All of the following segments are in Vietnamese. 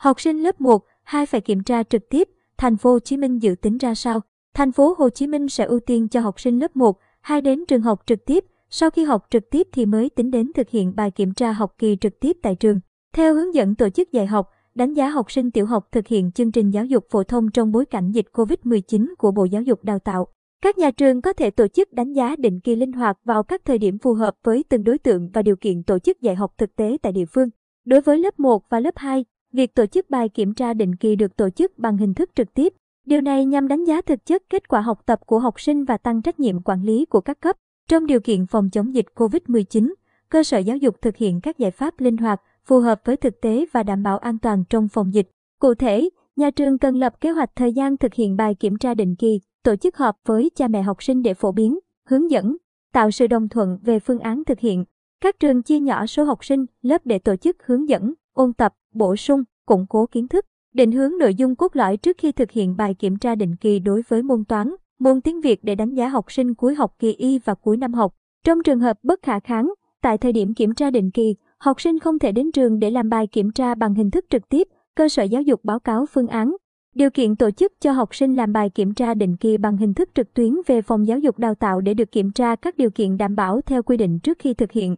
Học sinh lớp 1, 2 phải kiểm tra trực tiếp, thành phố Hồ Chí Minh dự tính ra sao? Thành phố Hồ Chí Minh sẽ ưu tiên cho học sinh lớp 1, 2 đến trường học trực tiếp, sau khi học trực tiếp thì mới tính đến thực hiện bài kiểm tra học kỳ trực tiếp tại trường. Theo hướng dẫn tổ chức dạy học, đánh giá học sinh tiểu học thực hiện chương trình giáo dục phổ thông trong bối cảnh dịch COVID-19 của Bộ Giáo dục Đào tạo. Các nhà trường có thể tổ chức đánh giá định kỳ linh hoạt vào các thời điểm phù hợp với từng đối tượng và điều kiện tổ chức dạy học thực tế tại địa phương. Đối với lớp 1 và lớp 2, việc tổ chức bài kiểm tra định kỳ được tổ chức bằng hình thức trực tiếp. Điều này nhằm đánh giá thực chất kết quả học tập của học sinh và tăng trách nhiệm quản lý của các cấp. Trong điều kiện phòng chống dịch COVID-19, cơ sở giáo dục thực hiện các giải pháp linh hoạt, phù hợp với thực tế và đảm bảo an toàn trong phòng dịch. Cụ thể, nhà trường cần lập kế hoạch thời gian thực hiện bài kiểm tra định kỳ, tổ chức họp với cha mẹ học sinh để phổ biến, hướng dẫn, tạo sự đồng thuận về phương án thực hiện. Các trường chia nhỏ số học sinh, lớp để tổ chức hướng dẫn, ôn tập, bổ sung, củng cố kiến thức, định hướng nội dung cốt lõi trước khi thực hiện bài kiểm tra định kỳ đối với môn toán, môn tiếng Việt để đánh giá học sinh cuối học kỳ y và cuối năm học. Trong trường hợp bất khả kháng, tại thời điểm kiểm tra định kỳ, học sinh không thể đến trường để làm bài kiểm tra bằng hình thức trực tiếp, cơ sở giáo dục báo cáo phương án. Điều kiện tổ chức cho học sinh làm bài kiểm tra định kỳ bằng hình thức trực tuyến về phòng giáo dục đào tạo để được kiểm tra các điều kiện đảm bảo theo quy định trước khi thực hiện.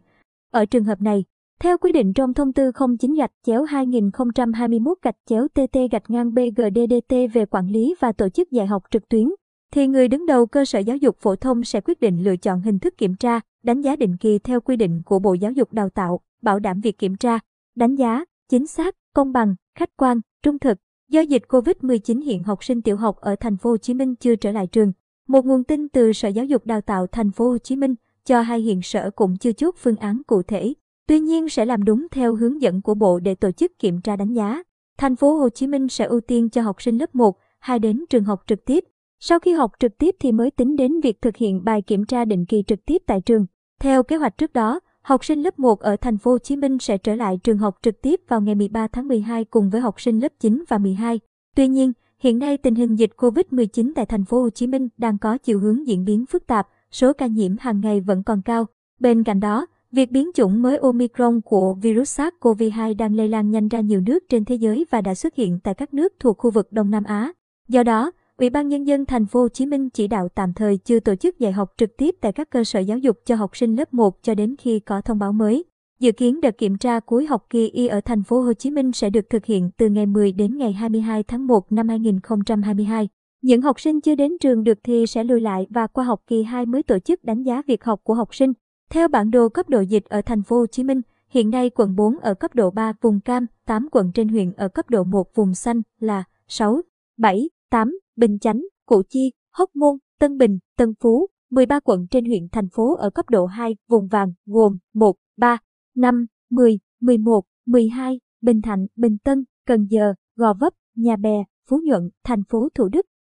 Ở trường hợp này, theo quy định trong thông tư 09 gạch chéo 2021 gạch chéo TT gạch ngang BGDDT về quản lý và tổ chức dạy học trực tuyến, thì người đứng đầu cơ sở giáo dục phổ thông sẽ quyết định lựa chọn hình thức kiểm tra, đánh giá định kỳ theo quy định của Bộ Giáo dục Đào tạo, bảo đảm việc kiểm tra, đánh giá, chính xác, công bằng, khách quan, trung thực. Do dịch Covid-19 hiện học sinh tiểu học ở thành phố Hồ Chí Minh chưa trở lại trường. Một nguồn tin từ Sở Giáo dục Đào tạo thành phố Hồ Chí Minh cho hay hiện sở cũng chưa chốt phương án cụ thể. Tuy nhiên sẽ làm đúng theo hướng dẫn của Bộ để tổ chức kiểm tra đánh giá. Thành phố Hồ Chí Minh sẽ ưu tiên cho học sinh lớp 1, 2 đến trường học trực tiếp. Sau khi học trực tiếp thì mới tính đến việc thực hiện bài kiểm tra định kỳ trực tiếp tại trường. Theo kế hoạch trước đó, học sinh lớp 1 ở thành phố Hồ Chí Minh sẽ trở lại trường học trực tiếp vào ngày 13 tháng 12 cùng với học sinh lớp 9 và 12. Tuy nhiên, hiện nay tình hình dịch COVID-19 tại thành phố Hồ Chí Minh đang có chiều hướng diễn biến phức tạp, số ca nhiễm hàng ngày vẫn còn cao. Bên cạnh đó, Việc biến chủng mới Omicron của virus SARS-CoV-2 đang lây lan nhanh ra nhiều nước trên thế giới và đã xuất hiện tại các nước thuộc khu vực Đông Nam Á. Do đó, Ủy ban nhân dân thành phố Hồ Chí Minh chỉ đạo tạm thời chưa tổ chức dạy học trực tiếp tại các cơ sở giáo dục cho học sinh lớp 1 cho đến khi có thông báo mới. Dự kiến đợt kiểm tra cuối học kỳ Y ở thành phố Hồ Chí Minh sẽ được thực hiện từ ngày 10 đến ngày 22 tháng 1 năm 2022. Những học sinh chưa đến trường được thì sẽ lùi lại và qua học kỳ 2 mới tổ chức đánh giá việc học của học sinh. Theo bản đồ cấp độ dịch ở thành phố Hồ Chí Minh, hiện nay quận 4 ở cấp độ 3 vùng cam, 8 quận trên huyện ở cấp độ 1 vùng xanh là 6, 7, 8, Bình Chánh, Củ Chi, Hóc Môn, Tân Bình, Tân Phú, 13 quận trên huyện thành phố ở cấp độ 2 vùng vàng gồm 1, 3, 5, 10, 11, 12, Bình Thạnh, Bình Tân, Cần Giờ, Gò Vấp, Nhà Bè, Phú Nhuận, thành phố Thủ Đức,